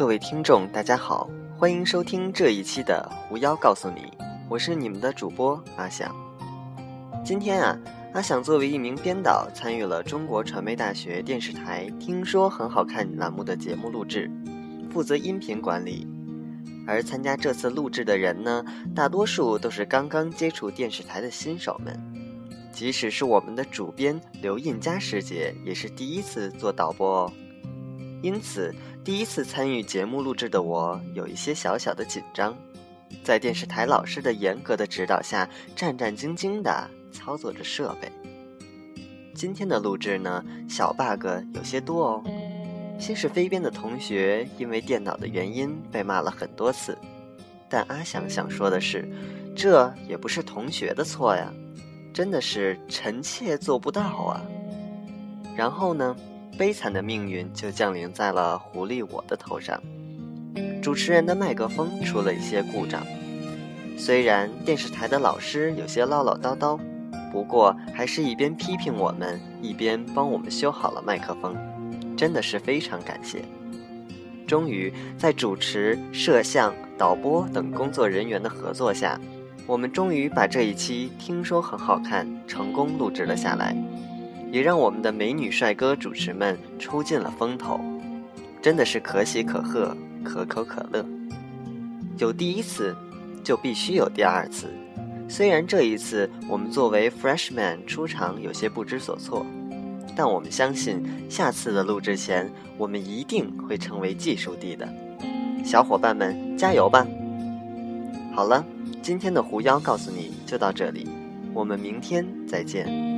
各位听众，大家好，欢迎收听这一期的《狐妖告诉你》，我是你们的主播阿想。今天啊，阿想作为一名编导，参与了中国传媒大学电视台“听说很好看”栏目的节目录制，负责音频管理。而参加这次录制的人呢，大多数都是刚刚接触电视台的新手们，即使是我们的主编刘印佳师姐，也是第一次做导播哦。因此，第一次参与节目录制的我有一些小小的紧张，在电视台老师的严格的指导下，战战兢兢地操作着设备。今天的录制呢，小 bug 有些多哦。先是飞边的同学因为电脑的原因被骂了很多次，但阿翔想说的是，这也不是同学的错呀，真的是臣妾做不到啊。然后呢？悲惨的命运就降临在了狐狸我的头上。主持人的麦克风出了一些故障，虽然电视台的老师有些唠唠叨叨，不过还是一边批评我们，一边帮我们修好了麦克风，真的是非常感谢。终于在主持、摄像、导播等工作人员的合作下，我们终于把这一期听说很好看成功录制了下来。也让我们的美女帅哥主持们出尽了风头，真的是可喜可贺、可口可乐。有第一次，就必须有第二次。虽然这一次我们作为 freshman 出场有些不知所措，但我们相信下次的录制前，我们一定会成为技术帝的。小伙伴们，加油吧！好了，今天的狐妖告诉你就到这里，我们明天再见。